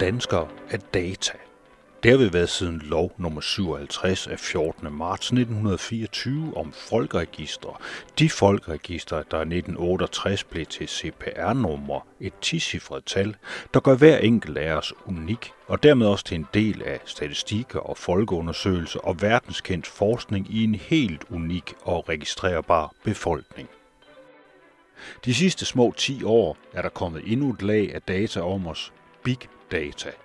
Danskere er data. Det har vi været siden lov nummer 57 af 14. marts 1924 om folkeregister. De folkeregister, der i 1968 blev til CPR-nummer, et 10 tal, der gør hver enkelt af os unik, og dermed også til en del af statistikker og folkeundersøgelser og verdenskendt forskning i en helt unik og registrerbar befolkning. De sidste små 10 år er der kommet endnu et lag af data om os, big data –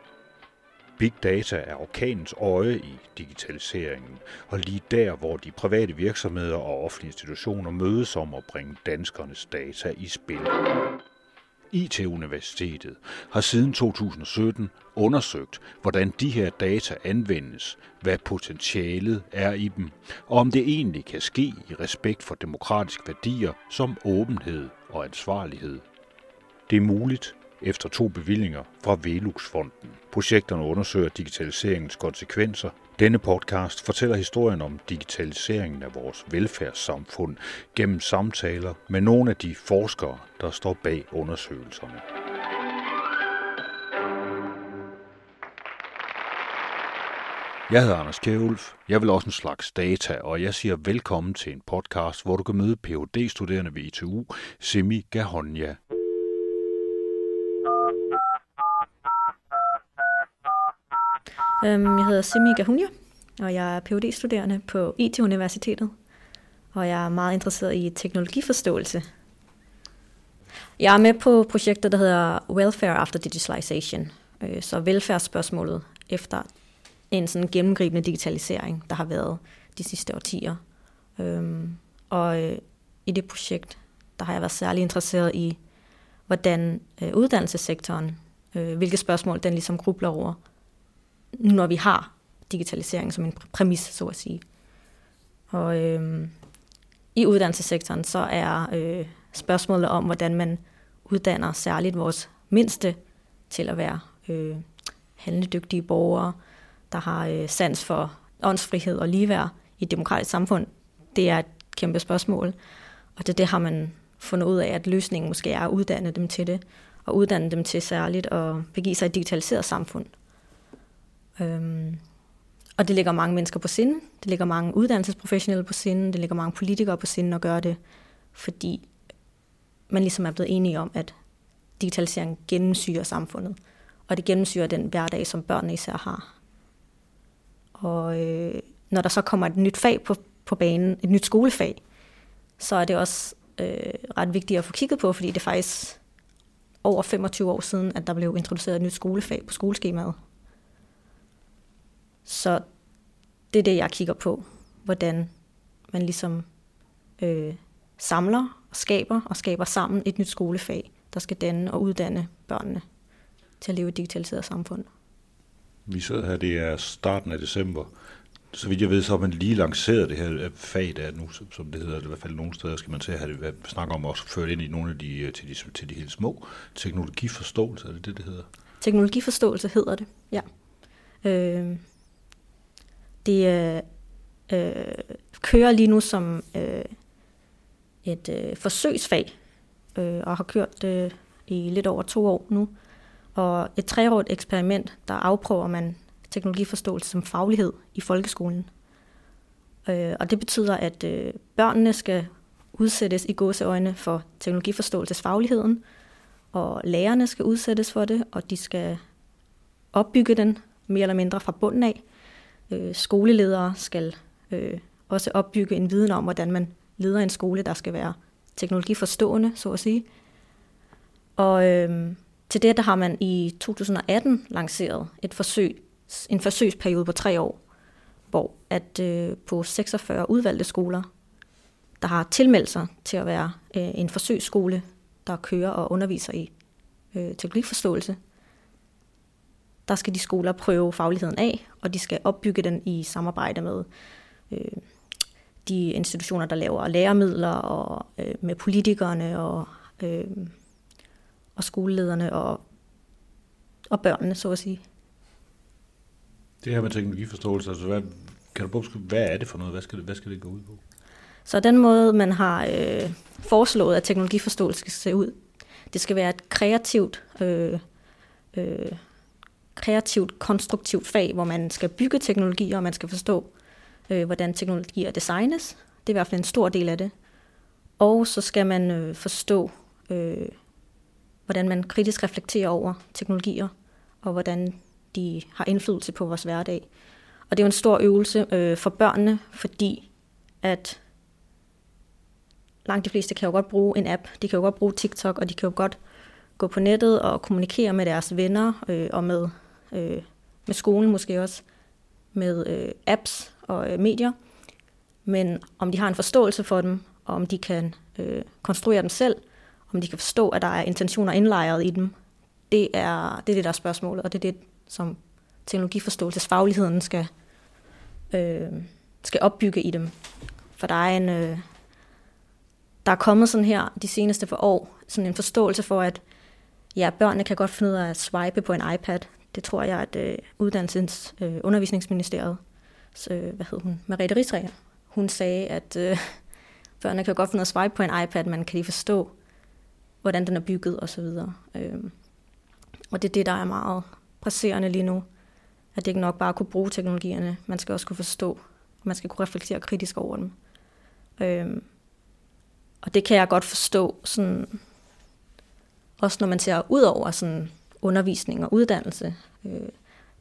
Big data er orkanens øje i digitaliseringen, og lige der, hvor de private virksomheder og offentlige institutioner mødes om at bringe danskernes data i spil. IT-universitetet har siden 2017 undersøgt, hvordan de her data anvendes, hvad potentialet er i dem, og om det egentlig kan ske i respekt for demokratiske værdier som åbenhed og ansvarlighed. Det er muligt, efter to bevillinger fra Velux-fonden. Projekterne undersøger digitaliseringens konsekvenser. Denne podcast fortæller historien om digitaliseringen af vores velfærdssamfund gennem samtaler med nogle af de forskere, der står bag undersøgelserne. Jeg hedder Anders Kjærulf. Jeg vil også en slags data, og jeg siger velkommen til en podcast, hvor du kan møde Ph.D.-studerende ved ITU, Simi Gahonja. Øhm, jeg hedder Simi Gahunia, og jeg er phd studerende på IT-universitetet, og jeg er meget interesseret i teknologiforståelse. Jeg er med på projektet, der hedder Welfare After Digitalization, øh, så velfærdsspørgsmålet efter en sådan gennemgribende digitalisering, der har været de sidste årtier. Øhm, og øh, i det projekt, der har jeg været særlig interesseret i, hvordan øh, uddannelsessektoren, hvilke spørgsmål den ligesom grubler over, når vi har digitalisering som en præmis, så at sige. Og øh, i uddannelsessektoren, så er øh, spørgsmålet om, hvordan man uddanner særligt vores mindste til at være øh, handledygtige borgere, der har øh, sans for åndsfrihed og ligeværd i et demokratisk samfund, det er et kæmpe spørgsmål. Og det, det har man fundet ud af, at løsningen måske er at uddanne dem til det, og uddanne dem til særligt at begive sig i et digitaliseret samfund. Øhm, og det ligger mange mennesker på sinde. Det ligger mange uddannelsesprofessionelle på sinde. Det ligger mange politikere på sinde at gøre det, fordi man ligesom er blevet enige om, at digitalisering gennemsyrer samfundet. Og det gennemsyrer den hverdag, som børnene især har. Og øh, når der så kommer et nyt fag på, på banen, et nyt skolefag, så er det også øh, ret vigtigt at få kigget på, fordi det er faktisk over 25 år siden, at der blev introduceret et nyt skolefag på skoleskemaet. Så det er det, jeg kigger på, hvordan man ligesom øh, samler og skaber og skaber sammen et nyt skolefag, der skal danne og uddanne børnene til at leve i et digitaliseret samfund. Vi sidder her, det er starten af december. Så vidt jeg ved, så har man lige lanceret det her fag, der nu, som det hedder, i hvert fald nogle steder skal man til at have det, snakke om også ført ind i nogle af de, til de, til de helt små. Teknologiforståelse, er det det, det hedder? Teknologiforståelse hedder det, ja. Øh, det øh, øh, kører lige nu som øh, et øh, forsøgsfag, øh, og har kørt det øh, i lidt over to år nu. Og et treårigt eksperiment, der afprøver man teknologiforståelse som faglighed i folkeskolen. Øh, og det betyder, at øh, børnene skal udsættes i gåseøjne for teknologiforståelsesfagligheden, og lærerne skal udsættes for det, og de skal opbygge den mere eller mindre fra bunden af. Øh, skoleledere skal øh, også opbygge en viden om, hvordan man leder en skole, der skal være teknologiforstående, så at sige. Og øh, til det der har man i 2018 lanceret et forsøg, en forsøgsperiode på tre år, hvor at øh, på 46 udvalgte skoler, der har tilmeldt sig til at være øh, en forsøgsskole, der kører og underviser i øh, teknologiforståelse, der skal de skoler prøve fagligheden af, og de skal opbygge den i samarbejde med øh, de institutioner, der laver læremidler, og øh, med politikerne og, øh, og skolelederne og, og børnene, så at sige. Det her med teknologiforståelse, altså hvad, kan du prøve, hvad er det for noget? Hvad skal det, hvad skal det gå ud på? Så den måde, man har øh, foreslået, at teknologiforståelse skal se ud, det skal være et kreativt, øh, øh, kreativt, konstruktivt fag, hvor man skal bygge teknologier, og man skal forstå, øh, hvordan teknologier designes. Det er i hvert fald en stor del af det. Og så skal man øh, forstå, øh, hvordan man kritisk reflekterer over teknologier, og hvordan de har indflydelse på vores hverdag. Og det er jo en stor øvelse øh, for børnene, fordi at langt de fleste kan jo godt bruge en app, de kan jo godt bruge TikTok, og de kan jo godt gå på nettet og kommunikere med deres venner øh, og med, øh, med skolen måske også, med øh, apps og øh, medier. Men om de har en forståelse for dem, og om de kan øh, konstruere dem selv, om de kan forstå, at der er intentioner indlejret i dem, det er det, er det der er spørgsmålet, og det er det, som teknologiforståelsesfagligheden skal, øh, skal opbygge i dem. For der er en... Øh, der er kommet sådan her de seneste for år, sådan en forståelse for, at ja, børnene kan godt finde ud af at swipe på en iPad. Det tror jeg, at øh, uddannelsens øh, undervisningsministeriet, så, øh, hvad hed hun, Mariette Rigsræger, hun sagde, at øh, børnene kan godt finde ud af swipe på en iPad, men kan de forstå, hvordan den er bygget osv. Øh, og det er det, der er meget presserende lige nu. At det ikke nok bare kunne bruge teknologierne, man skal også kunne forstå, og man skal kunne reflektere kritisk over dem. Øh, og det kan jeg godt forstå, sådan, også når man ser ud over sådan undervisning og uddannelse. Øh,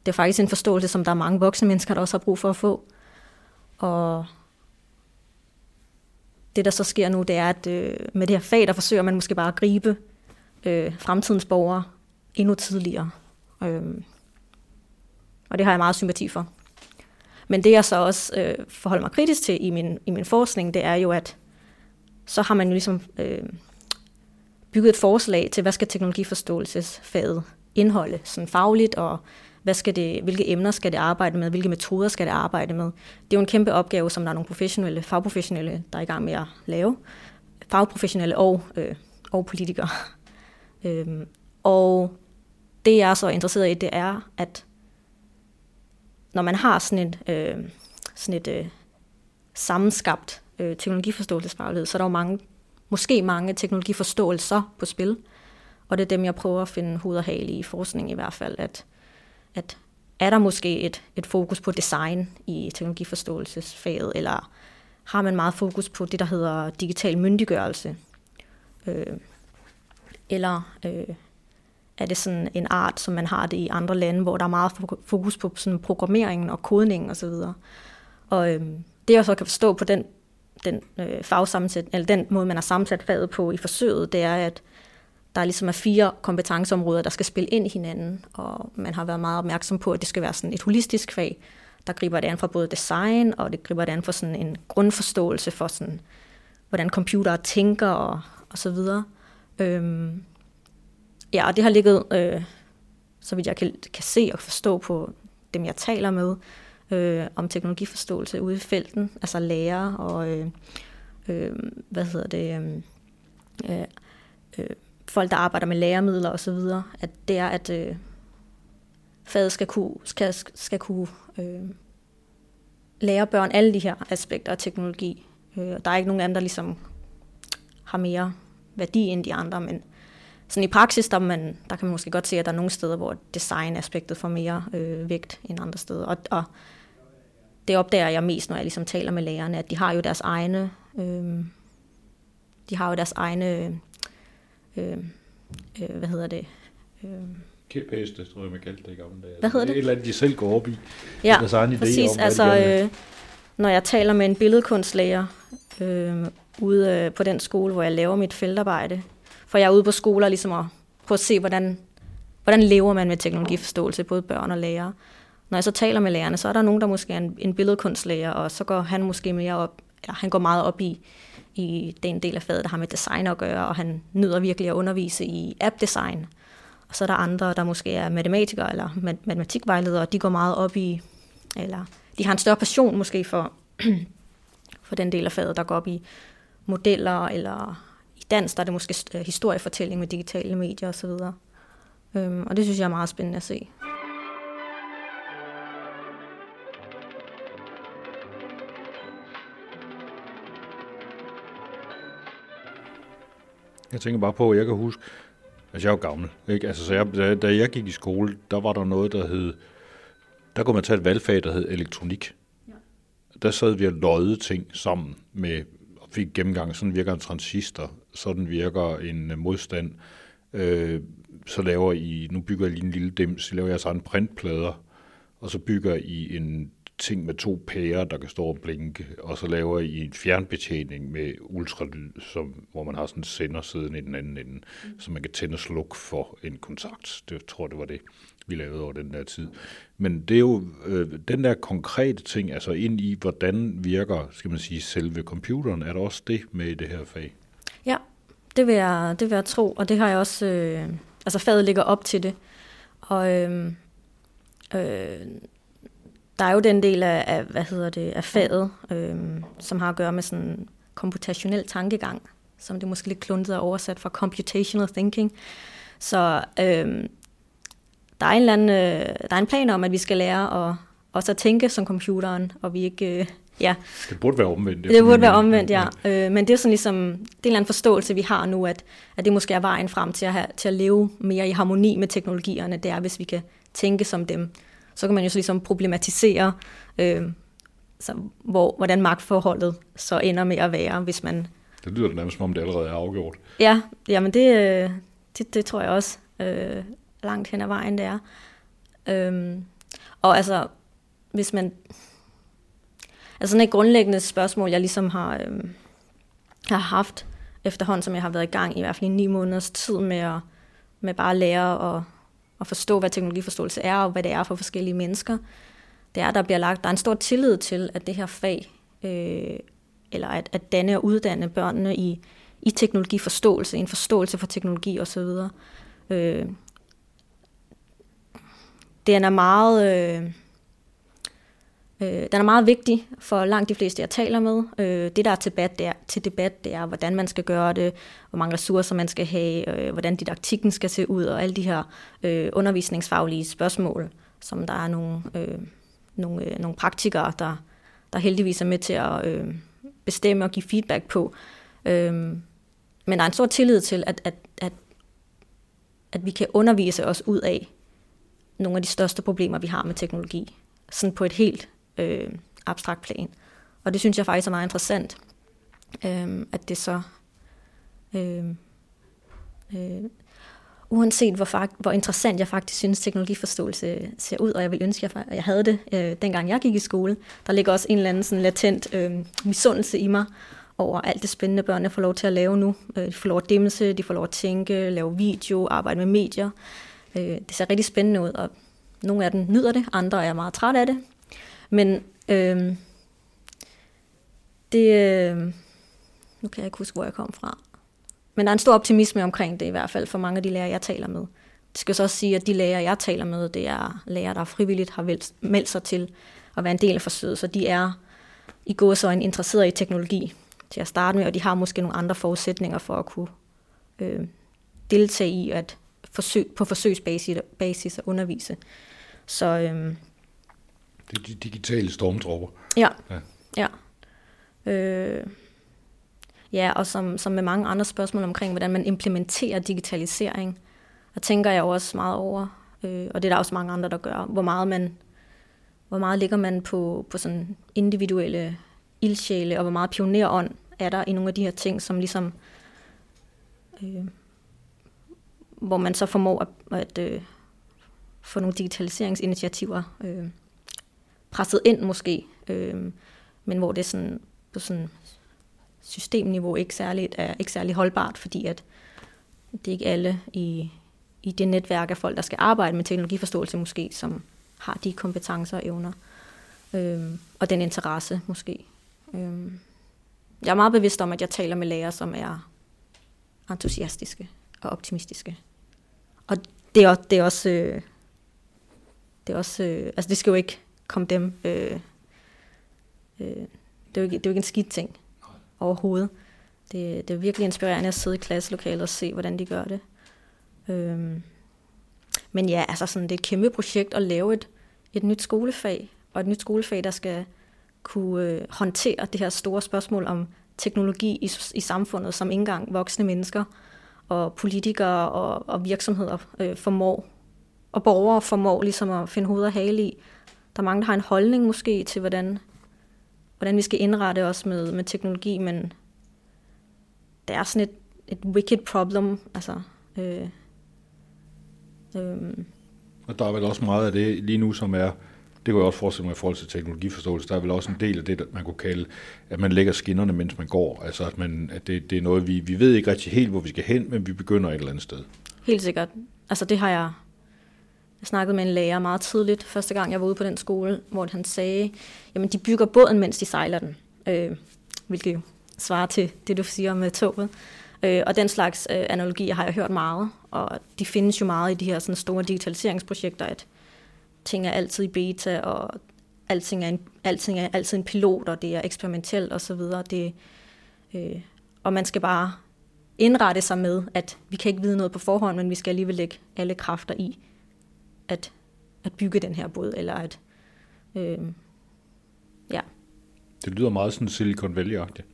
det er faktisk en forståelse, som der er mange voksne mennesker, der også har brug for at få. Og det, der så sker nu, det er, at øh, med det her fag, der forsøger man måske bare at gribe øh, fremtidens borgere endnu tidligere. Og det har jeg meget sympati for. Men det, jeg så også øh, forholder mig kritisk til i min, i min forskning, det er jo, at så har man jo ligesom øh, bygget et forslag til, hvad skal teknologiforståelsesfaget indholde, sådan fagligt, og hvad skal det, hvilke emner skal det arbejde med, hvilke metoder skal det arbejde med. Det er jo en kæmpe opgave, som der er nogle professionelle, fagprofessionelle, der er i gang med at lave. Fagprofessionelle og, øh, og politikere. øhm, og det, jeg er så interesseret i, det er, at når man har sådan et, øh, sådan et øh, sammenskabt øh, teknologiforståelsesfaglighed, så er der jo mange, måske mange teknologiforståelser på spil. Og det er dem, jeg prøver at finde hoved og hale i forskning i hvert fald, at, at er der måske et, et fokus på design i teknologiforståelsesfaget, eller har man meget fokus på det, der hedder digital myndiggørelse? Øh, eller øh, er det sådan en art, som man har det i andre lande, hvor der er meget fokus på sådan programmeringen og kodningen osv. Og, og øh, det jeg så kan forstå på den den øh, fagsammensæt, eller den måde, man har sammensat faget på i forsøget, det er, at der ligesom er fire kompetenceområder, der skal spille ind i hinanden, og man har været meget opmærksom på, at det skal være sådan et holistisk fag, der griber det an for både design, og det griber det an for sådan en grundforståelse for sådan, hvordan computere tænker og, og så videre. Øhm, ja, og det har ligget, øh, så vidt jeg kan, kan se og forstå på dem, jeg taler med, øh, om teknologiforståelse ude i felten, altså lærer og øh, øh, hvad hedder det, øh, øh, øh folk, der arbejder med læremidler osv., at det er, at øh, faget skal kunne, skal, skal kunne øh, lære børn alle de her aspekter af teknologi. Øh, der er ikke nogen andre, der ligesom har mere værdi end de andre, men sådan i praksis, der, man, der kan man måske godt se, at der er nogle steder, hvor designaspektet får mere øh, vægt end andre steder. Og, og det opdager jeg mest, når jeg ligesom taler med lærerne, at de har jo deres egne, øh, de har jo deres egne, øh, øh, hvad hedder det? Øh, Kæpheste, tror jeg, man kaldte det i gamle dage. Hvad hedder det? Et eller andet, de selv går op i. Ja, deres egen præcis. Om, altså, øh, når jeg taler med en billedkunstlærer øh, ude øh, på den skole, hvor jeg laver mit feltarbejde, for jeg er ude på skoler ligesom at prøve at se, hvordan, hvordan lever man med teknologiforståelse, både børn og lærere. Når jeg så taler med lærerne, så er der nogen, der måske er en, en billedkunstlærer, og så går han måske mere op, ja, han går meget op i, i den del af faget, der har med design at gøre, og han nyder virkelig at undervise i app-design. Og så er der andre, der måske er matematikere eller matematikvejledere, og de går meget op i, eller de har en større passion måske for, for den del af faget, der går op i modeller, eller i dans, der er det måske historiefortælling med digitale medier osv. Øhm, og det synes jeg er meget spændende at se. Jeg tænker bare på, at jeg kan huske, altså jeg er jo gammel, ikke? Altså, så jeg, da, da jeg gik i skole, der var der noget, der hed, der kunne man tage et valgfag, der hed elektronik. Ja. Der sad vi og løjede ting sammen med, og fik gennemgang, sådan virker en transistor, sådan virker en modstand, øh, så laver I, nu bygger I lige en lille dims, så laver jeg sådan printplader, og så bygger I en ting med to pærer, der kan stå og blinke, og så laver I en fjernbetjening med ultralyd, som, hvor man har sådan en sender siden i den anden ende, mm. så man kan tænde og slukke for en kontakt. Det jeg tror det var det, vi lavede over den der tid. Men det er jo øh, den der konkrete ting, altså ind i, hvordan virker, skal man sige, selve computeren, er der også det med i det her fag? Ja, det vil jeg, det vil jeg tro, og det har jeg også, øh, altså faget ligger op til det. Og øh, øh, der er jo den del af, af hvad hedder det, af faget, øh, som har at gøre med sådan komputationel tankegang, som det måske lidt kluntet er oversat fra computational thinking. Så øh, der er en eller anden, øh, der er en plan om, at vi skal lære at også at tænke som computeren, og vi ikke, øh, ja. Det burde være omvendt. Det, det burde være omvendt, ja. Øh, men det er sådan ligesom, det er en eller anden forståelse, vi har nu, at, at det måske er vejen frem til at, have, til at leve mere i harmoni med teknologierne, det er, hvis vi kan tænke som dem så kan man jo så ligesom problematisere, øh, så, hvor, hvordan magtforholdet så ender med at være, hvis man... Det lyder nærmest som om, det allerede er afgjort. Ja, jamen det, øh, det, det tror jeg også øh, langt hen ad vejen, det er. Øh, og altså, hvis man... Altså sådan et grundlæggende spørgsmål, jeg ligesom har, øh, har haft efterhånden, som jeg har været i gang i hvert fald i ni måneders tid med at med bare at lære at at forstå, hvad teknologiforståelse er, og hvad det er for forskellige mennesker, det er, der bliver lagt, der er en stor tillid til, at det her fag, øh, eller at, at danne og uddanne børnene i, i teknologiforståelse, en forståelse for teknologi osv., øh, den er meget... Øh, Øh, den er meget vigtig for langt de fleste, jeg taler med. Øh, det, der er til debat, det er, til debat, det er, hvordan man skal gøre det, hvor mange ressourcer man skal have, øh, hvordan didaktikken skal se ud, og alle de her øh, undervisningsfaglige spørgsmål, som der er nogle, øh, nogle, øh, nogle praktikere, der, der heldigvis er med til at øh, bestemme og give feedback på. Øh, men der er en stor tillid til, at, at, at, at vi kan undervise os ud af nogle af de største problemer, vi har med teknologi. Sådan på et helt øh, abstrakt plan. Og det synes jeg faktisk er meget interessant, øh, at det så... Øh, øh, uanset hvor, fakt, hvor interessant jeg faktisk synes teknologiforståelse ser ud, og jeg vil ønske, at jeg havde det, øh, dengang jeg gik i skole. Der ligger også en eller anden sådan latent øh, misundelse i mig over alt det spændende, børnene får lov til at lave nu. Øh, de får lov at dimse, de får lov at tænke, lave video, arbejde med medier. Øh, det ser rigtig spændende ud, og nogle af dem nyder det, andre er meget trætte af det. Men øh, det... Øh, nu kan jeg ikke huske, hvor jeg kom fra. Men der er en stor optimisme omkring det, i hvert fald for mange af de lærere, jeg taler med. Det skal så også sige, at de lærere, jeg taler med, det er lærere, der frivilligt har meldt sig til at være en del af forsøget, så de er i en interesseret i teknologi til at starte med, og de har måske nogle andre forudsætninger for at kunne øh, deltage i at forsøg, på forsøgsbasis at undervise. Så øh, det er de digitale stormtropper. Ja, ja. ja. Øh, ja, og som, som med mange andre spørgsmål omkring, hvordan man implementerer digitalisering, der tænker jeg også meget over, øh, og det er der også mange andre, der gør, hvor meget man hvor meget ligger man på, på sådan individuelle ildsjæle, og hvor meget pionerånd er der i nogle af de her ting, som ligesom, øh, hvor man så formår at, at øh, få nogle digitaliseringsinitiativer øh, presset ind måske, øh, men hvor det sådan, på sådan systemniveau ikke særligt, er ikke særlig holdbart, fordi at det er ikke alle i, i det netværk af folk, der skal arbejde med teknologiforståelse måske, som har de kompetencer og evner, øh, og den interesse måske. Øh. Jeg er meget bevidst om, at jeg taler med lærere, som er entusiastiske og optimistiske. Og det er, det er også... Øh, det er også... Øh, altså det skal jo ikke kom dem... Øh, øh, det, er jo ikke, det er jo ikke en skidt ting overhovedet. Det, det er virkelig inspirerende at sidde i klasselokalet og se, hvordan de gør det. Øh, men ja, altså sådan, det er et kæmpe projekt at lave et, et nyt skolefag, og et nyt skolefag, der skal kunne øh, håndtere det her store spørgsmål om teknologi i, i samfundet som ikke engang voksne mennesker og politikere og, og virksomheder øh, formår, og borgere formår ligesom at finde hoved og hale i. Der er mange, der har en holdning måske til, hvordan, hvordan vi skal indrette os med, med teknologi, men det er sådan et, et wicked problem. Altså, øh, øh. Og der er vel også meget af det lige nu, som er det kan jeg også forestille mig i forhold til teknologiforståelse. Der er vel også en del af det, man kunne kalde, at man lægger skinnerne, mens man går. Altså, at, man, at det, det er noget, vi, vi ved ikke rigtig helt, hvor vi skal hen, men vi begynder et eller andet sted. Helt sikkert. Altså, det har jeg jeg snakkede med en lærer meget tidligt, første gang jeg var ude på den skole, hvor han sagde, jamen de bygger båden, mens de sejler den. Øh, hvilket jo svarer til det, du siger med toget. Øh, og den slags øh, analogier har jeg hørt meget, og de findes jo meget i de her sådan store digitaliseringsprojekter, at ting er altid i beta, og alting er, en, alting er altid en pilot, og det er eksperimentelt osv. Det, øh, og man skal bare indrette sig med, at vi kan ikke vide noget på forhånd, men vi skal alligevel lægge alle kræfter i at, at bygge den her båd, eller at, øh, ja. Det lyder meget sådan Silicon Valley-agtigt.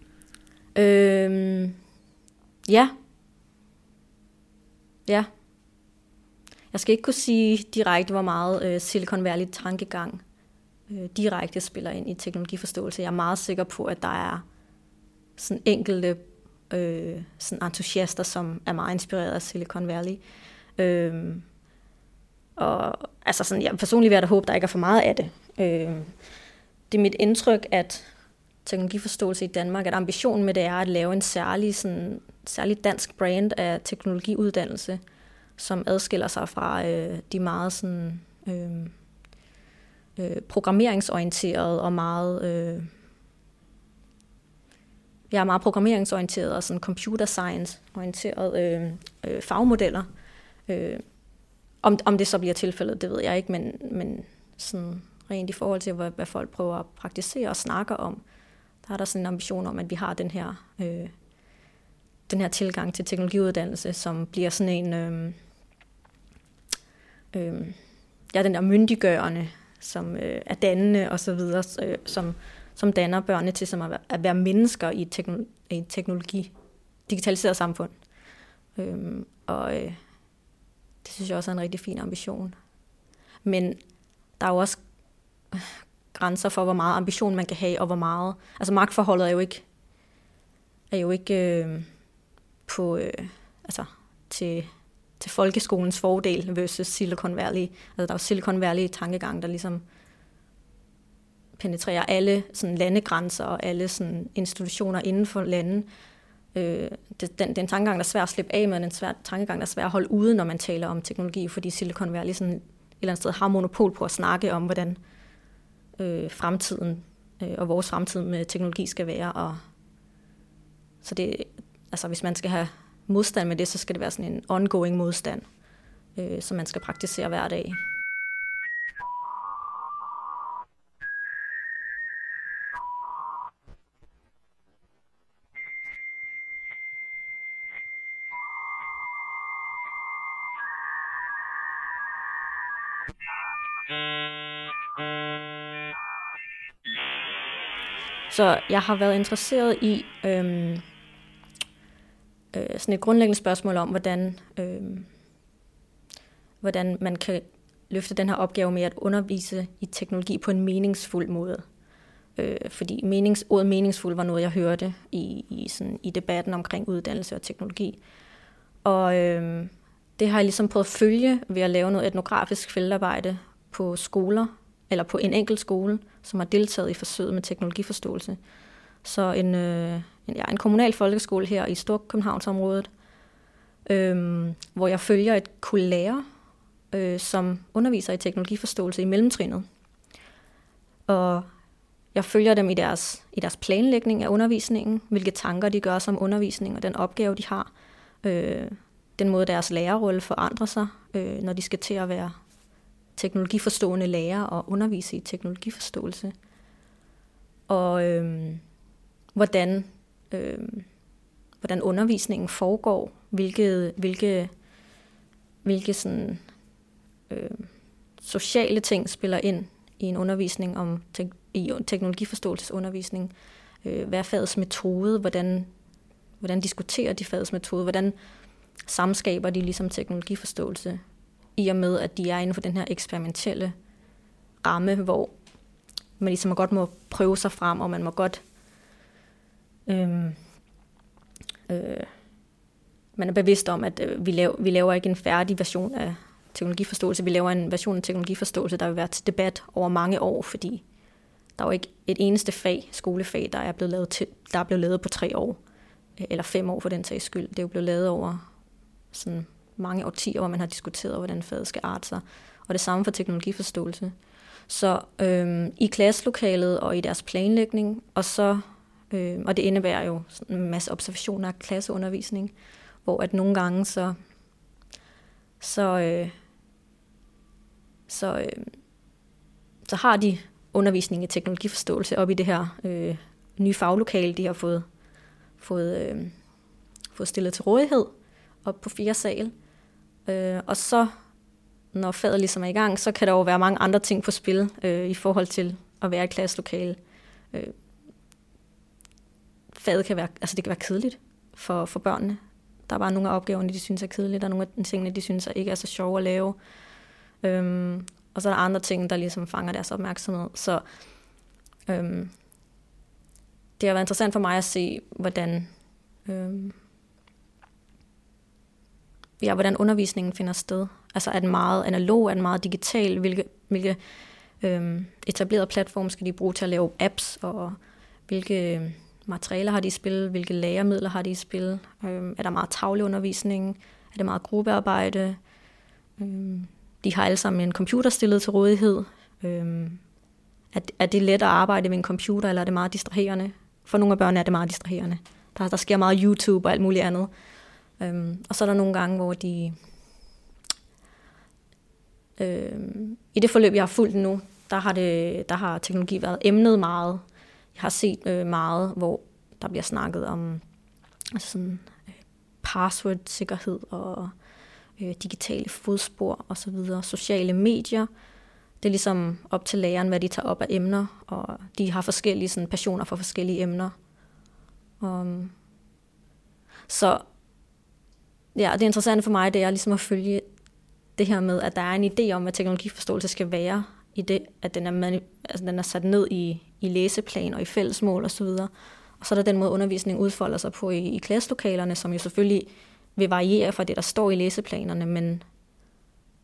Øh, ja. Ja. Jeg skal ikke kunne sige direkte, hvor meget øh, Silicon Valley tankegang øh, direkte spiller ind i teknologiforståelse. Jeg er meget sikker på, at der er sådan enkelte øh, sådan entusiaster, som er meget inspireret af Silicon Valley. Øh, og altså sådan, jeg personligt vil jeg da håbe, der ikke er for meget af det. Øh, det er mit indtryk, at teknologiforståelse i Danmark, at ambitionen med det er at lave en særlig, sådan, særlig dansk brand af teknologiuddannelse, som adskiller sig fra øh, de meget sådan, øh, øh, programmeringsorienterede og meget... Øh, jeg er meget programmeringsorienteret og sådan computer science orienteret øh, øh, fagmodeller. Øh, om, om det så bliver tilfældet, det ved jeg ikke, men, men sådan rent i forhold til, hvad, hvad folk prøver at praktisere og snakke om, der er der sådan en ambition om, at vi har den her, øh, den her tilgang til teknologiuddannelse, som bliver sådan en, øh, øh, ja, den der myndiggørende, som øh, er dannende og så videre, øh, som, som danner børnene til som at, være, at være mennesker i et, et teknologi, digitaliseret samfund. Øh, og øh, synes jeg også er en rigtig fin ambition. Men der er jo også grænser for, hvor meget ambition man kan have, og hvor meget... Altså magtforholdet er jo ikke, er jo ikke øh, på, øh, altså, til, til folkeskolens fordel versus Silicon Valley. Altså der er jo Silicon Valley tankegang, der ligesom penetrerer alle sådan landegrænser og alle sådan institutioner inden for landet. Øh, det, den, den tankegang, der er svær at slippe af med, den svær, tankegang, der er svær at holde ude, når man taler om teknologi, fordi Silicon Valley sådan et eller andet sted har monopol på at snakke om, hvordan øh, fremtiden øh, og vores fremtid med teknologi skal være. Og, så det, altså hvis man skal have modstand med det, så skal det være sådan en ongoing modstand, øh, som man skal praktisere hver dag. Så jeg har været interesseret i øhm, øh, sådan et grundlæggende spørgsmål om, hvordan, øhm, hvordan man kan løfte den her opgave med at undervise i teknologi på en meningsfuld måde. Øh, fordi menings, ordet meningsfuld var noget, jeg hørte i, i, sådan, i debatten omkring uddannelse og teknologi. Og øh, det har jeg ligesom prøvet at følge ved at lave noget etnografisk feltarbejde på skoler, eller på en enkelt skole, som har deltaget i forsøget med teknologiforståelse. Så en, øh, en, ja, en kommunal folkeskole her i Storkøbenhavnsområdet, øh, hvor jeg følger et kolleger, øh, som underviser i teknologiforståelse i mellemtrinnet. Og jeg følger dem i deres, i deres planlægning af undervisningen, hvilke tanker de gør som undervisning og den opgave, de har. Øh, den måde, deres lærerrolle forandrer sig, øh, når de skal til at være teknologiforstående lærer og undervise i teknologiforståelse. Og øhm, hvordan, øhm, hvordan undervisningen foregår, hvilke, hvilke, hvilke sådan, øhm, sociale ting spiller ind i en undervisning om te- i teknologiforståelsesundervisning. Øh, hvad er fagets metode? Hvordan, hvordan diskuterer de fagets metode? Hvordan, samskaber de ligesom teknologiforståelse, i og med, at de er inden for den her eksperimentelle ramme, hvor man ligesom godt må prøve sig frem, og man må godt øhm, øh, man er bevidst om, at øh, vi, laver, vi laver ikke en færdig version af teknologiforståelse. Vi laver en version af teknologiforståelse, der vil være til debat over mange år, fordi der er jo ikke et eneste fag, skolefag, der er blevet lavet, til, der er blevet lavet på tre år, øh, eller fem år for den sags skyld. Det er jo blevet lavet over sådan mange årtier, hvor man har diskuteret, hvordan faget skal arte sig. Og det samme for teknologiforståelse. Så øhm, i klasselokalet og i deres planlægning, og så øh, og det indebærer jo en masse observationer af klasseundervisning, hvor at nogle gange så så øh, så, øh, så har de undervisning i teknologiforståelse op i det her øh, nye faglokale, de har fået, fået, øh, fået stillet til rådighed op på fire sal. Øh, og så, når faget ligesom er i gang, så kan der jo være mange andre ting på spil øh, i forhold til at være i klasselokale. Øh, faget kan være, altså det kan være kedeligt for, for børnene. Der er bare nogle af opgaverne, de synes er kedelige, der er nogle af tingene, de synes er ikke er så sjove at lave. Øhm, og så er der andre ting, der ligesom fanger deres opmærksomhed. Så øhm, det har været interessant for mig at se, hvordan, øhm, ja, hvordan undervisningen finder sted. Altså er den meget analog, er den meget digital, hvilke, hvilke øhm, etablerede platforme skal de bruge til at lave apps, og hvilke øhm, materialer har de i spil, hvilke læremidler har de i spil, øhm, er der meget tavleundervisning, er det meget gruppearbejde, øhm, de har alle sammen en computer stillet til rådighed. Øhm, er, er det let at arbejde med en computer, eller er det meget distraherende? For nogle af børnene er det meget distraherende. Der, der sker meget YouTube og alt muligt andet. Øhm, og så er der nogle gange, hvor de... Øhm, I det forløb, jeg har fulgt nu, der har, det, der har teknologi været emnet meget. Jeg har set øh, meget, hvor der bliver snakket om altså sådan, øh, password-sikkerhed og øh, digitale fodspor osv., sociale medier. Det er ligesom op til læreren, hvad de tager op af emner, og de har forskellige sådan, passioner for forskellige emner. Um, så ja, det interessante for mig, det er ligesom at følge det her med, at der er en idé om, hvad teknologiforståelse skal være, i det, at den er, altså, den er sat ned i, i læseplan og i fællesmål osv. Og, og så er der den måde, undervisningen udfolder sig på i, i klasselokalerne, som jo selvfølgelig vil variere fra det, der står i læseplanerne, men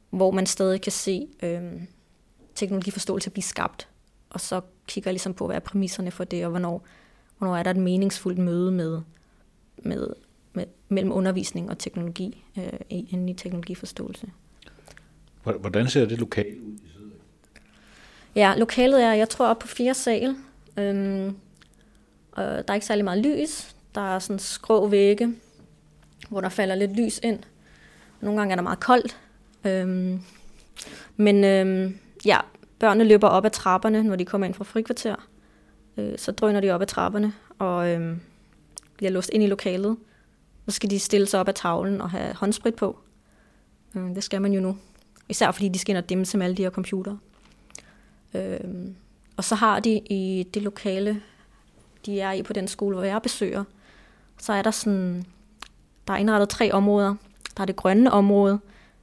hvor man stadig kan se øh, teknologiforståelse blive skabt, og så kigger jeg ligesom på, hvad er præmisserne for det, og hvornår, hvornår er der et meningsfuldt møde med, med, mellem undervisning og teknologi øh, inden i teknologiforståelse. Hvordan ser det lokalt ud? Ja, lokalet er, jeg tror, op på fire sal. Øhm, og der er ikke særlig meget lys. Der er sådan skrå vægge hvor der falder lidt lys ind. Nogle gange er der meget koldt. Øhm, men øhm, ja, børnene løber op ad trapperne, når de kommer ind fra frikvarter. Øh, så drøner de op ad trapperne og øhm, bliver låst ind i lokalet. Så skal de stille sig op af tavlen og have håndsprit på. Øh, det skal man jo nu. Især fordi de skal ind og dimse med alle de her computer. Øhm, og så har de i det lokale, de er i på den skole, hvor jeg besøger, så er der sådan der er indrettet tre områder. Der er det grønne område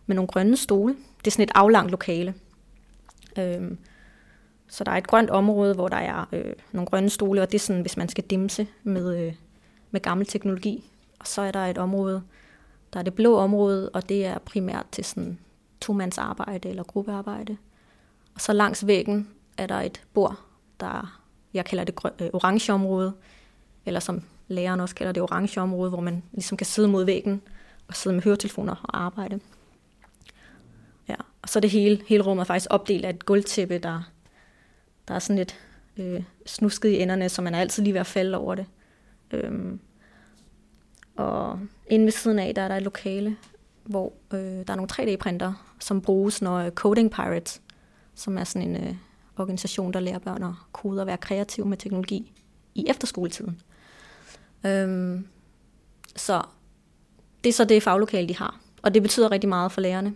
med nogle grønne stole. Det er sådan et aflangt lokale. Øhm, så der er et grønt område, hvor der er øh, nogle grønne stole, og det er sådan, hvis man skal dimse med, øh, med gammel teknologi. Og så er der et område, der er det blå område, og det er primært til sådan tomands arbejde eller gruppearbejde. Og så langs væggen er der et bord, der jeg kalder det øh, orange område, eller som læreren også kalder det orange område, hvor man ligesom kan sidde mod væggen og sidde med høretelefoner og arbejde. Ja, og så er det hele, hele rummet er faktisk opdelt af et gulvtæppe, der, der er sådan lidt øh, snusket i enderne, så man er altid lige ved at falde over det. Øhm, og inde ved siden af, der er der et lokale, hvor øh, der er nogle 3D-printer, som bruges, når øh, Coding Pirates, som er sådan en øh, organisation, der lærer børn at kode og være kreative med teknologi i efterskoletiden. Øhm, så det er så det faglokale, de har. Og det betyder rigtig meget for lærerne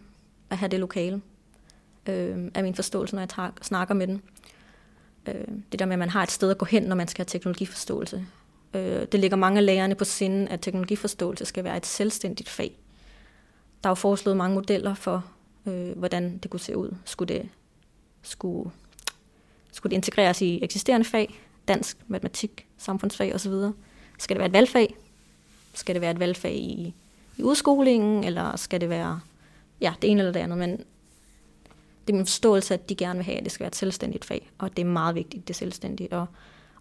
at have det lokale, øh, af min forståelse, når jeg snakker med dem. Øh, det der med, at man har et sted at gå hen, når man skal have teknologiforståelse. Øh, det ligger mange af lærerne på sinden, at teknologiforståelse skal være et selvstændigt fag. der er jo foreslået mange modeller for, øh, hvordan det kunne se ud. Skulle det, skulle, skulle det integreres i eksisterende fag, dansk, matematik, samfundsfag osv.? Skal det være et valgfag? Skal det være et valgfag i, i udskolingen, eller skal det være ja, det ene eller det andet? Men det er min forståelse, at de gerne vil have, at det skal være et selvstændigt fag, og det er meget vigtigt, det selvstændige. Og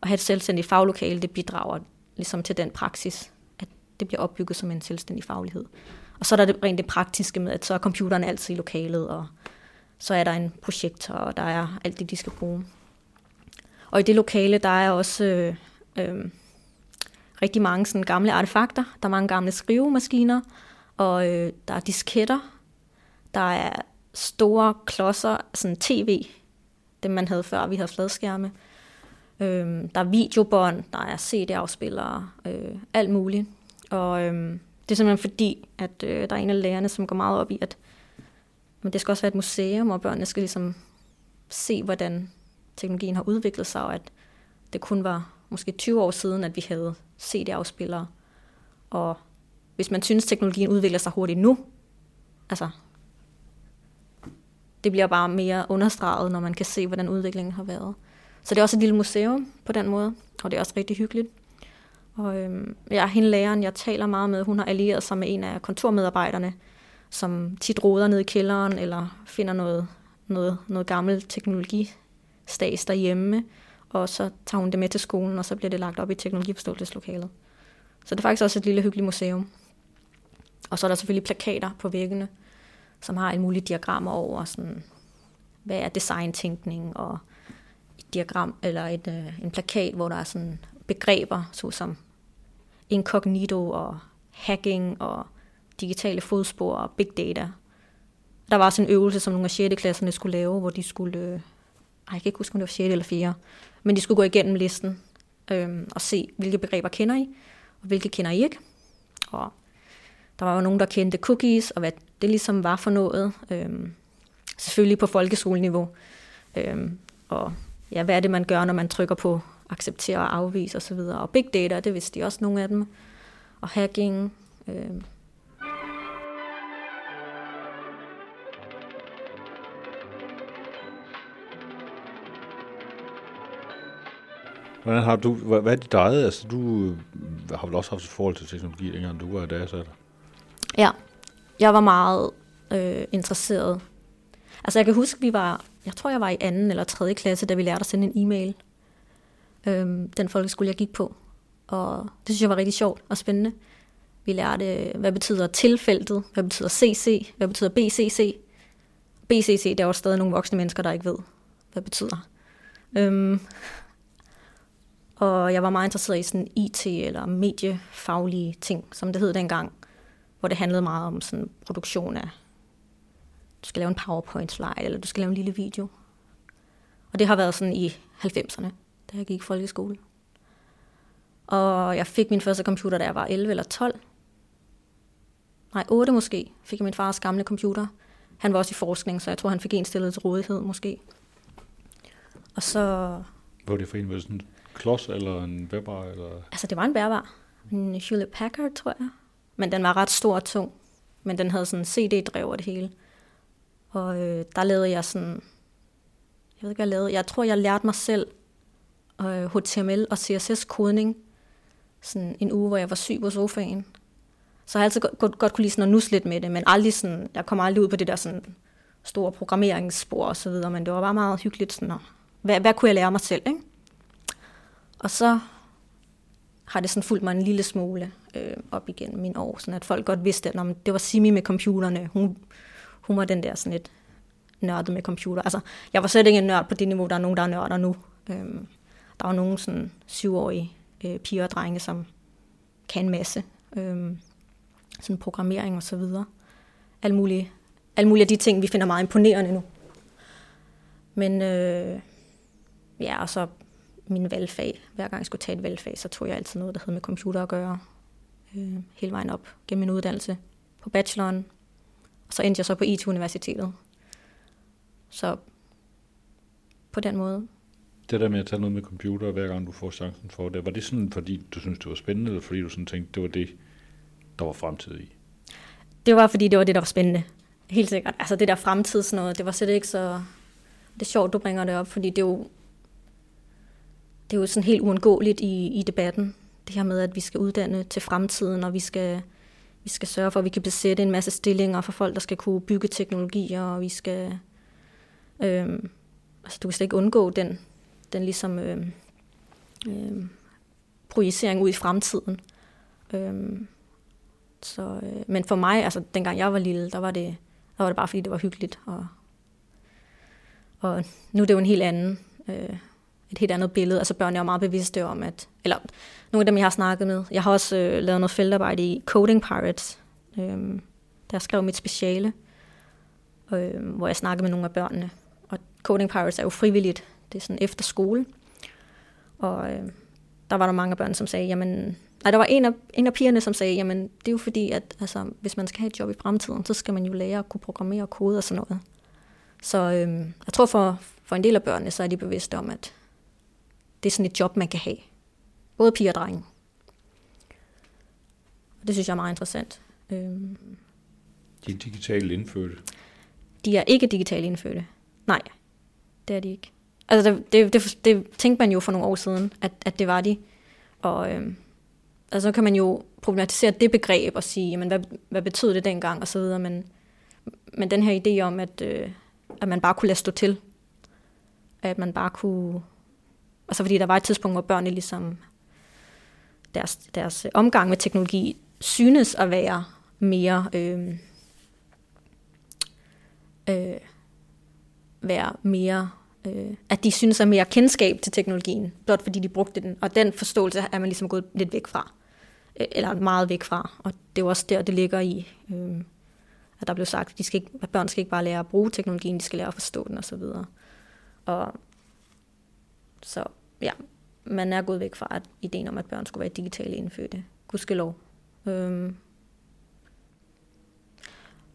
at have et selvstændigt faglokale, det bidrager ligesom til den praksis, at det bliver opbygget som en selvstændig faglighed. Og så er der det rent det praktiske med, at så er computeren altid i lokalet, og så er der en projektor, og der er alt det, de skal bruge. Og i det lokale, der er også øh, øh, rigtig mange sådan gamle artefakter. Der er mange gamle skrivemaskiner, og øh, der er disketter. Der er store klodser, sådan tv, dem man havde før, vi havde fladskærme. Øhm, der er videobånd, der er CD-afspillere, øh, alt muligt. Og øhm, det er simpelthen fordi, at øh, der er en af lærerne, som går meget op i, at men det skal også være et museum, og børnene skal ligesom se, hvordan teknologien har udviklet sig, og at det kun var måske 20 år siden, at vi havde CD-afspillere. Og hvis man synes, teknologien udvikler sig hurtigt nu, altså, det bliver bare mere understreget, når man kan se, hvordan udviklingen har været. Så det er også et lille museum på den måde, og det er også rigtig hyggeligt. Og øhm, ja, hende læreren, jeg taler meget med, hun har allieret sig med en af kontormedarbejderne, som tit roder ned i kælderen, eller finder noget, noget, noget gammel teknologistas derhjemme, og så tager hun det med til skolen, og så bliver det lagt op i teknologiforståelseslokalet. Så det er faktisk også et lille hyggeligt museum. Og så er der selvfølgelig plakater på væggene, som har alle mulige diagrammer over, sådan, hvad er designtænkning, og et diagram, eller et, øh, en plakat, hvor der er sådan begreber, såsom incognito og hacking og digitale fodspor og big data. Der var sådan en øvelse, som nogle af 6. klasserne skulle lave, hvor de skulle, øh, ej, jeg kan ikke huske, om det var 6. eller 4. Men de skulle gå igennem listen øh, og se, hvilke begreber kender I, og hvilke kender I ikke. Og der var jo nogen, der kendte cookies, og hvad det ligesom var for noget. Øh, selvfølgelig på folkeskoleniveau. Øh, og ja, hvad er det, man gør, når man trykker på acceptere og afvise osv. Og, og big data, det vidste de også nogle af dem. Og hacking. Øh, Hvordan har du, hvad, hvad er dit eget? Altså, du øh, har vel også haft et forhold til teknologi, dengang du var datasatter? Ja, jeg var meget øh, interesseret. Altså, jeg kan huske, vi var, jeg tror, jeg var i anden eller tredje klasse, da vi lærte at sende en e-mail. Øhm, den folkeskole, jeg gik på. Og det synes jeg var rigtig sjovt og spændende. Vi lærte, hvad betyder tilfældet, hvad betyder CC, hvad betyder BCC. BCC, der er jo stadig nogle voksne mennesker, der ikke ved, hvad det betyder. Øhm, og jeg var meget interesseret i sådan IT eller mediefaglige ting, som det hed dengang, hvor det handlede meget om sådan produktion af, du skal lave en PowerPoint slide, eller du skal lave en lille video. Og det har været sådan i 90'erne, da jeg gik i folkeskole. Og jeg fik min første computer, da jeg var 11 eller 12. Nej, 8 måske, fik jeg min fars gamle computer. Han var også i forskning, så jeg tror, han fik en stillet til rådighed måske. Og så... Hvor det for en? Var det sådan klods eller en bærbar? Eller? Altså, det var en bærbar. En Hewlett Packard, tror jeg. Men den var ret stor og tung. Men den havde sådan CD-drev og det hele. Og øh, der lavede jeg sådan... Jeg ved ikke, hvad jeg lavede. Jeg tror, jeg lærte mig selv øh, HTML og CSS-kodning. Sådan en uge, hvor jeg var syg på sofaen. Så jeg har altid godt, godt, godt kunne lide sådan at nus lidt med det, men aldrig sådan, jeg kom aldrig ud på det der sådan store programmeringsspor og så videre, men det var bare meget hyggeligt sådan, at, hvad, hvad kunne jeg lære mig selv, ikke? Og så har det sådan fulgt mig en lille smule øh, op igen min år, sådan at folk godt vidste, at det var Simi med computerne. Hun, hun var den der sådan lidt nørdet med computer. Altså, jeg var slet ikke en nørd på det niveau, der er nogen, der er nørder nu. Øhm, der var nogen sådan syvårige øh, piger og drenge, som kan en masse. Øhm, sådan programmering og så videre. Alle mulige, alle mulige af de ting, vi finder meget imponerende nu. Men øh, ja, og så min valgfag. Hver gang jeg skulle tage et valgfag, så tog jeg altid noget, der havde med computer at gøre. Øh, hele vejen op gennem min uddannelse på bacheloren. Så endte jeg så på IT-universitetet. Så på den måde. Det der med at tage noget med computer, hver gang du får chancen for det, var det sådan, fordi du synes det var spændende, eller fordi du sådan tænkte, det var det, der var fremtid i? det var fordi, det var det, der var spændende. Helt sikkert. Altså det der fremtids noget, det var slet ikke så... Det er sjovt, du bringer det op, fordi det er jo, det er jo sådan helt uundgåeligt i, i debatten. Det her med, at vi skal uddanne til fremtiden, og vi skal, vi skal sørge for, at vi kan besætte en masse stillinger for folk, der skal kunne bygge teknologier, og vi skal... Øh, altså, du kan slet ikke undgå den, den ligesom, øh, øh, projicering ud i fremtiden. Øh, så, øh, men for mig, altså dengang jeg var lille, der var det, der var det bare fordi, det var hyggeligt. Og, og nu er det jo en helt anden, øh, et helt andet billede. Altså børn er jo meget bevidste om, at, eller nogle af dem, jeg har snakket med, jeg har også øh, lavet noget feltarbejde i Coding Pirates, øh, der skrev mit speciale, øh, hvor jeg snakkede med nogle af børnene. Og Coding Pirates er jo frivilligt, det er sådan efter skole. Og øh, der var der mange børn, som sagde, jamen, nej, der var en af, en af pigerne, som sagde, jamen, det er jo fordi, at altså, hvis man skal have et job i fremtiden, så skal man jo lære at kunne programmere og kode og sådan noget. Så øh, jeg tror for, for en del af børnene, så er de bevidste om, at det er sådan et job, man kan have. Både piger og drenge. Og det synes jeg er meget interessant. Øh, de er digitalt indfødte? De er ikke digitalt indfødte. Nej, det er de ikke. Altså, det, det, det, det tænkte man jo for nogle år siden, at, at det var de. Og øh, altså, så kan man jo problematisere det begreb og sige, jamen, hvad, hvad betød det dengang, og så videre. Men, men den her idé om, at, øh, at man bare kunne lade stå til, at man bare kunne... Altså, fordi der var et tidspunkt, hvor børnene ligesom... Deres, deres omgang med teknologi synes at være mere... Øh, øh, være mere øh, at de synes at mere kendskab til teknologien, blot fordi de brugte den. Og den forståelse er man ligesom gået lidt væk fra. Øh, eller meget væk fra. Og det er jo også der, det ligger i, øh, at der blev sagt, at, de skal ikke, at børn skal ikke bare lære at bruge teknologien, de skal lære at forstå den osv. Og, og så ja, man er gået væk fra at ideen om, at børn skulle være digitale indfødte. Gudskelov. Øhm.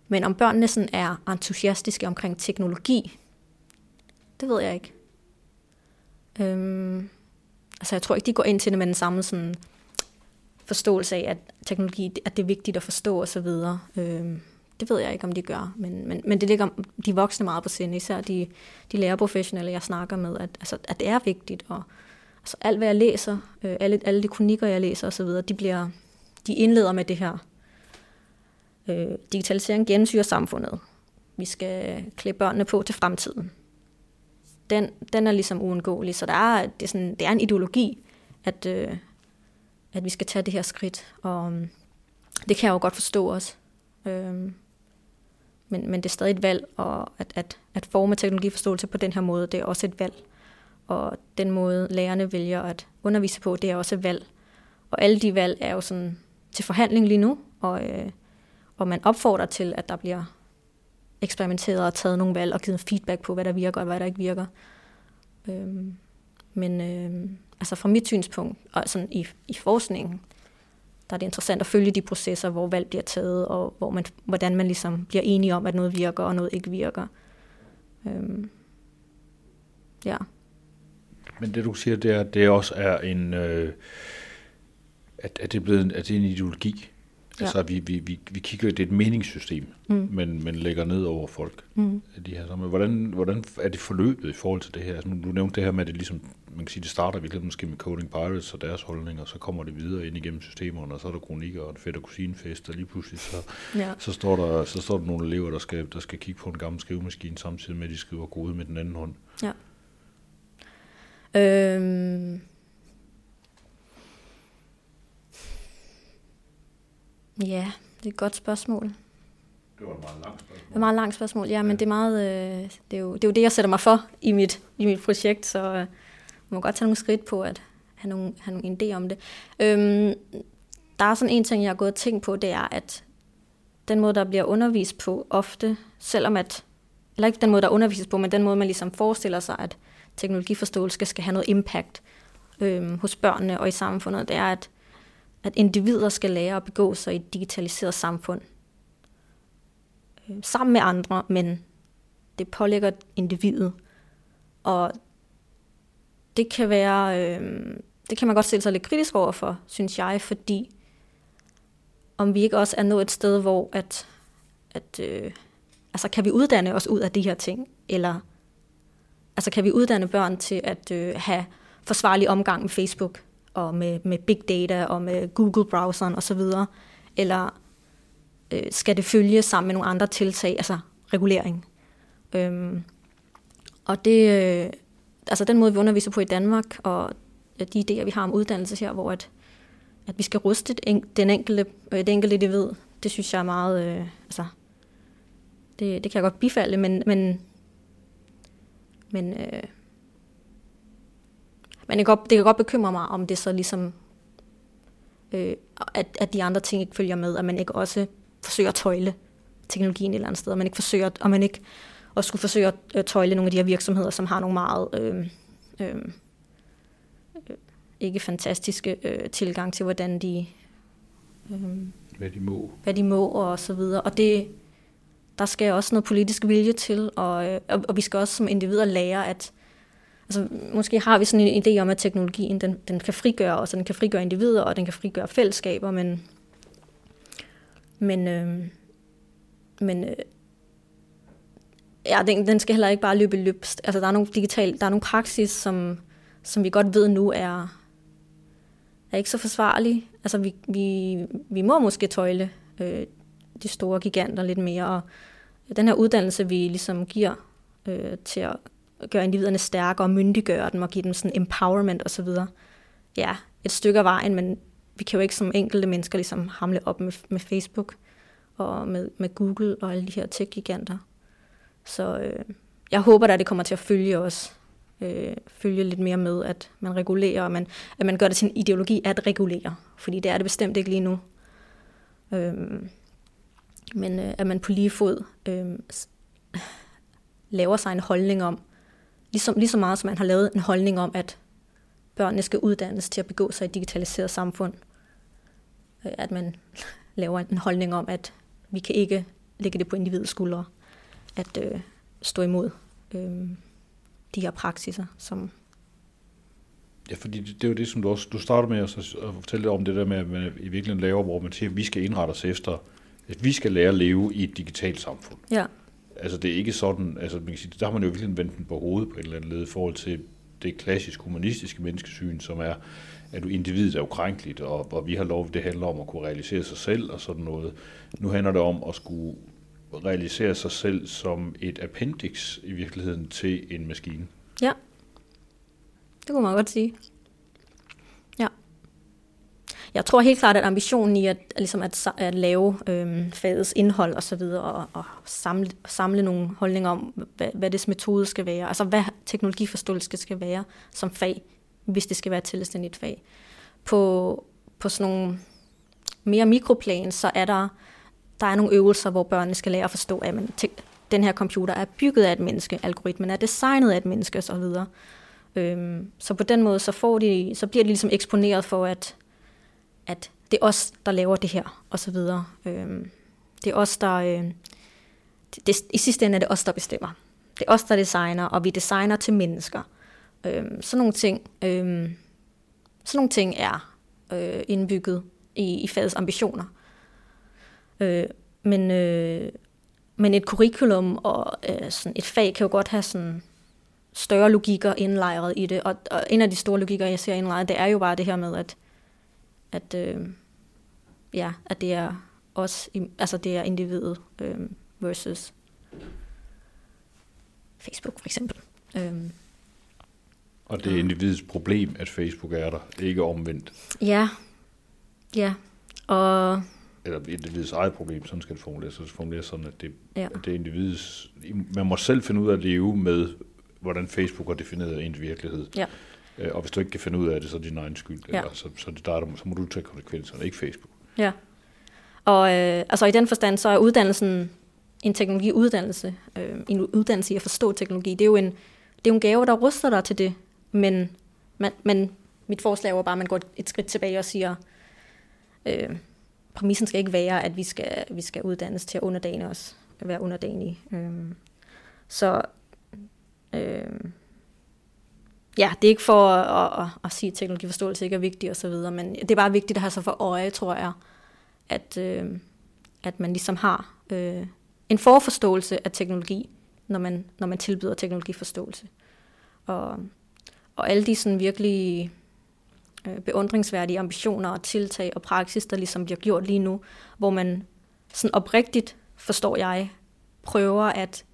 men om børnene sådan er entusiastiske omkring teknologi, det ved jeg ikke. Øhm, altså jeg tror ikke, de går ind til det med den samme sådan, forståelse af, at teknologi, at det er vigtigt at forstå og så videre. Øhm, det ved jeg ikke, om de gør, men, men, men det ligger de voksne meget på sinde, især de, de lærerprofessionelle, jeg snakker med, at, altså, at det er vigtigt, og altså, alt hvad jeg læser, øh, alle, alle de kronikker, jeg læser osv., de bliver, de indleder med det her. Øh, digitalisering gensyrer samfundet. Vi skal klæde børnene på til fremtiden den, den er ligesom uundgåelig. Så der er, det, er sådan, det er en ideologi, at, øh, at vi skal tage det her skridt. Og øhm, det kan jeg jo godt forstå også. Øh, men, men det er stadig et valg, og at, at, at forme teknologiforståelse på den her måde, det er også et valg. Og den måde, lærerne vælger at undervise på, det er også et valg. Og alle de valg er jo sådan til forhandling lige nu, og, øh, og man opfordrer til, at der bliver eksperimenteret og taget nogle valg og givet feedback på, hvad der virker og hvad der ikke virker. Øhm, men øh, altså fra mit synspunkt, og sådan i, i forskningen, der er det interessant at følge de processer, hvor valg bliver taget, og hvor man, hvordan man ligesom bliver enige om, at noget virker og noget ikke virker. Øhm, ja. Men det du siger, det er, at det også er en, øh, at, at det er blevet at det er en ideologi. Ja. Altså, vi, vi, vi, vi kigger, det er et meningssystem, mm. men, men lægger ned over folk. Mm. De her, så, men hvordan, hvordan er det forløbet i forhold til det her? Altså, du nævnte det her med, at det ligesom, man kan sige, det starter virkelig måske med Coding Pirates og deres holdninger, og så kommer det videre ind igennem systemerne, og så er der kronikker og en fedt og kusinefest, og lige pludselig så, ja. så, står der, så står der nogle elever, der skal, der skal kigge på en gammel skrivemaskine, samtidig med, at de skriver kode med den anden hånd. Ja. Øhm Ja, det er et godt spørgsmål. Det var et meget langt spørgsmål. Det er et meget langt spørgsmål, ja, men ja. det, er meget, øh, det, er jo, det er jo det, jeg sætter mig for i mit, i mit projekt, så øh, man må godt tage nogle skridt på at have nogle, have nogle idé om det. Øhm, der er sådan en ting, jeg har gået og tænkt på, det er, at den måde, der bliver undervist på ofte, selvom at, eller ikke den måde, der undervises på, men den måde, man ligesom forestiller sig, at teknologiforståelse skal have noget impact øhm, hos børnene og i samfundet, det er, at at individer skal lære at begå sig i et digitaliseret samfund. Øh, sammen med andre, men det pålægger individet. Og det kan være, øh, det kan man godt stille sig lidt kritisk over for, synes jeg, fordi om vi ikke også er nået et sted, hvor at at øh, altså, kan vi uddanne os ud af de her ting, eller altså, kan vi uddanne børn til at øh, have forsvarlig omgang med Facebook, og med, med big data, og med Google-browseren osv., eller øh, skal det følge sammen med nogle andre tiltag, altså regulering. Øhm, og det, øh, altså den måde, vi underviser på i Danmark, og øh, de idéer, vi har om uddannelse her, hvor at, at vi skal ruste den enkelte, øh, det enkelte individ, ved, det synes jeg er meget, øh, altså, det, det kan jeg godt bifalde, men, men, men, øh, men det, kan godt, det kan godt bekymre mig, om det så ligesom, øh, at, at de andre ting ikke følger med, at man ikke også forsøger at tøjle teknologien et eller andet sted, og man ikke forsøger, og man ikke også skulle forsøge at tøjle nogle af de her virksomheder, som har nogle meget øh, øh, ikke fantastiske øh, tilgang til, hvordan de... Øh, hvad de må. Hvad de må, og så videre. Og det, der skal også noget politisk vilje til, og, øh, og, og vi skal også som individer lære, at altså, måske har vi sådan en idé om, at teknologien den, den kan frigøre os, og den kan frigøre individer, og den kan frigøre fællesskaber, men, men, øh, men øh, ja, den, den skal heller ikke bare løbe løbst. Altså, der er nogle digital, der er nogle praksis, som, som vi godt ved nu er, er ikke så forsvarlige. Altså, vi, vi, vi må måske tøjle øh, de store giganter lidt mere, og den her uddannelse, vi ligesom giver øh, til at gøre individerne stærkere og myndiggøre dem og give dem sådan empowerment osv. Ja, et stykke af vejen, men vi kan jo ikke som enkelte mennesker ligesom hamle op med, med Facebook og med, med Google og alle de her tech-giganter. Så øh, jeg håber at det kommer til at følge os. Øh, følge lidt mere med, at man regulerer, og man, at man gør det til en ideologi at regulere. Fordi det er det bestemt ikke lige nu. Øh, men øh, at man på lige fod øh, laver sig en holdning om, ligesom, lige så meget som man har lavet en holdning om, at børnene skal uddannes til at begå sig i et digitaliseret samfund. Øh, at man laver en holdning om, at vi kan ikke lægge det på individets skuldre at øh, stå imod øh, de her praksiser, som Ja, fordi det, det er jo det, som du også, du starter med at, at fortælle om det der med, at man i virkeligheden laver, hvor man siger, at vi skal indrette os efter, at vi skal lære at leve i et digitalt samfund. Ja. Altså det er ikke sådan, altså man kan sige, der har man jo virkelig vendt den på hovedet på en eller anden led i forhold til det klassisk humanistiske menneskesyn, som er, at du individet er ukrænkeligt, og, og vi har lov, det handler om at kunne realisere sig selv og sådan noget. Nu handler det om at skulle realisere sig selv som et appendix i virkeligheden til en maskine. Ja, det kunne man godt sige. Jeg tror helt klart, at ambitionen i at, ligesom at, at lave øhm, fagets indhold og så videre, og, og samle, samle nogle holdninger om, hvad, hvad det metode skal være, altså hvad teknologiforståelse skal være som fag, hvis det skal være et tilstændigt fag. På, på sådan nogle mere mikroplan, så er der der er nogle øvelser, hvor børnene skal lære at forstå, at man, den her computer er bygget af et menneske, algoritmen er designet af et menneske osv. Øhm, så på den måde, så, får de, så bliver de ligesom eksponeret for, at, at det er os, der laver det her, og så videre. Øh, det er os, der... Øh, det, I sidste ende er det os, der bestemmer. Det er os, der designer, og vi designer til mennesker. Øh, sådan nogle ting, Øh, sådan nogle ting er øh, indbygget i, i fagets ambitioner. Øh, men, øh, men et curriculum og øh, sådan et fag kan jo godt have sådan større logikker indlejret i det. Og, og en af de store logikker, jeg ser indlejret, det er jo bare det her med, at, at, øh, ja, at det er os, altså det er individet øh, versus Facebook for eksempel. Øh, og det er individets problem, at Facebook er der, ikke omvendt. Ja, ja. Og eller individets eget problem, sådan skal det formuleres, så formuleres sådan, at det, ja. at det er individets, man må selv finde ud af at leve med, hvordan Facebook har defineret ens virkelighed. Ja. Øh, og hvis du ikke kan finde ud af det, så er det din egen skyld. Ja. Eller, så, så, det der, så må du tage konsekvenserne, ikke Facebook. Ja. Og øh, altså i den forstand, så er uddannelsen en teknologiuddannelse, øh, en uddannelse i at forstå teknologi. Det er jo en, det er jo en gave, der ruster dig til det, men, man, men mit forslag var bare, at man går et skridt tilbage og siger, øh, præmissen skal ikke være, at vi skal, vi skal uddannes til at underdane os, at være underdanige. Øhm, så øhm, ja, det er ikke for at, at, at sige, at teknologiforståelse ikke er vigtig og så videre, men det er bare vigtigt at have sig for øje, tror jeg, at, øh, at man ligesom har øh, en forforståelse af teknologi, når man, når man tilbyder teknologiforståelse. Og, og alle de sådan virkelig øh, beundringsværdige ambitioner og tiltag og praksis, der ligesom bliver gjort lige nu, hvor man sådan oprigtigt, forstår jeg, prøver at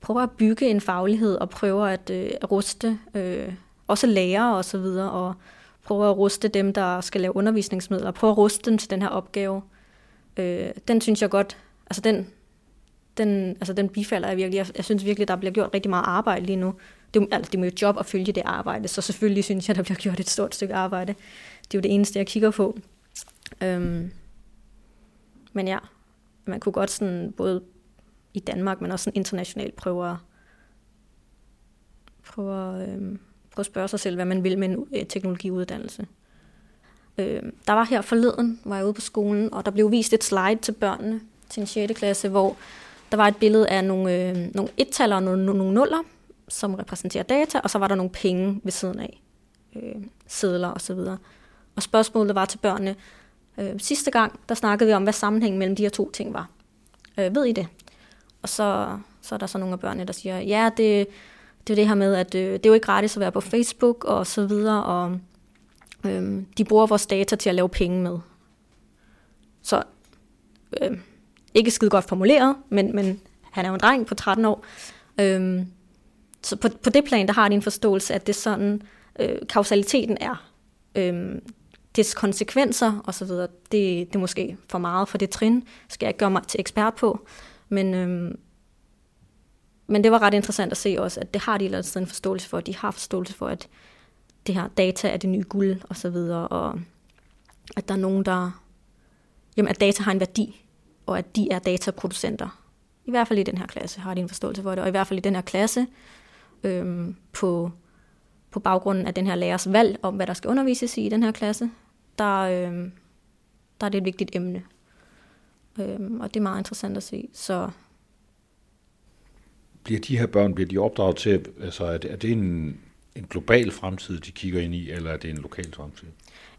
prøver at bygge en faglighed og prøver at, øh, at ruste øh, også lærere og så videre, og prøver at ruste dem, der skal lave undervisningsmidler, prøver at ruste dem til den her opgave. Øh, den synes jeg godt, altså den, den, altså den bifalder jeg virkelig. Jeg, jeg synes virkelig, der bliver gjort rigtig meget arbejde lige nu. Det, altså, det er jo et job at følge det arbejde, så selvfølgelig synes jeg, der bliver gjort et stort stykke arbejde. Det er jo det eneste, jeg kigger på. Øhm, men ja, man kunne godt sådan både i Danmark, men også sådan internationalt prøve prøver, øh, prøver at spørge sig selv, hvad man vil med en øh, teknologiuddannelse. Øh, der var her forleden, var jeg ude på skolen, og der blev vist et slide til børnene til en 6. klasse, hvor der var et billede af nogle, øh, nogle et-taller og nogle, nogle nuller, som repræsenterer data, og så var der nogle penge ved siden af, øh, sedler og så videre. Og spørgsmålet var til børnene, øh, sidste gang, der snakkede vi om, hvad sammenhængen mellem de her to ting var. Øh, ved I det? Og så, så er der så nogle af børnene, der siger, ja, det, det er det her med, at øh, det er jo ikke gratis at være på Facebook og så videre, og øh, de bruger vores data til at lave penge med. Så øh, ikke skide godt formuleret, men, men han er jo en dreng på 13 år. Øh, så på, på det plan, der har de en forståelse, at det er sådan, øh, kausaliteten er. Øh, dets konsekvenser og så videre, det, det er måske for meget for det trin, skal jeg ikke gøre mig til ekspert på. Men, øhm, men det var ret interessant at se også, at det har de et eller andet sted en forståelse for. De har forståelse for, at det her data er det nye guld og så videre, og at der er nogen, der... Jamen, at data har en værdi, og at de er dataproducenter. I hvert fald i den her klasse har de en forståelse for det, og i hvert fald i den her klasse, øhm, på, på baggrunden af den her lærers valg om, hvad der skal undervises i i den her klasse, der, øhm, der er det et vigtigt emne. Øhm, og det er meget interessant at se. Så bliver de her børn bliver de opdraget til, altså er det, er det en, en global fremtid, de kigger ind i, eller er det en lokal fremtid?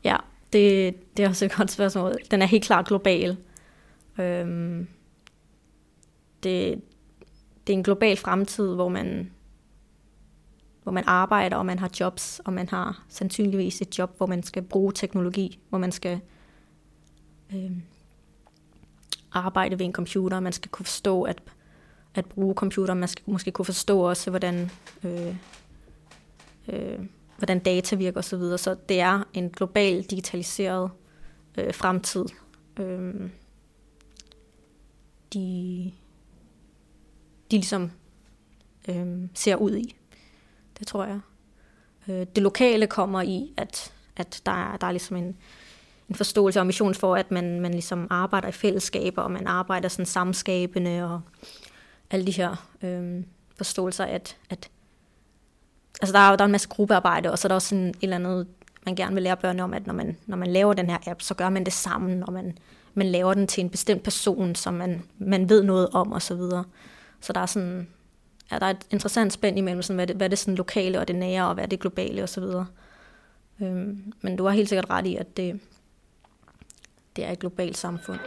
Ja, det, det er også et godt spørgsmål. Den er helt klart global. Øhm, det, det er en global fremtid, hvor man, hvor man arbejder, og man har jobs, og man har sandsynligvis et job, hvor man skal bruge teknologi, hvor man skal øhm, arbejde ved en computer, man skal kunne forstå at, at bruge computer, man skal måske kunne forstå også, hvordan, øh, øh, hvordan data virker osv. Så, så det er en global digitaliseret øh, fremtid. Øh, de, de ligesom øh, ser ud i. Det tror jeg. Øh, det lokale kommer i, at, at der, er, der er ligesom en, en forståelse og mission for, at man, man ligesom arbejder i fællesskaber, og man arbejder sådan samskabende, og alle de her øh, forståelser, at, at altså der er, der er en masse gruppearbejde, og så er der også sådan et eller andet, man gerne vil lære børnene om, at når man, når man laver den her app, så gør man det sammen, og man, man laver den til en bestemt person, som man, man ved noget om, og så videre. Så der er sådan, ja, der er et interessant spænd imellem, sådan, hvad, det, hvad det sådan lokale og det nære, og hvad det globale, og så videre. Øhm, men du har helt sikkert ret i, at det, det er et globalt samfund.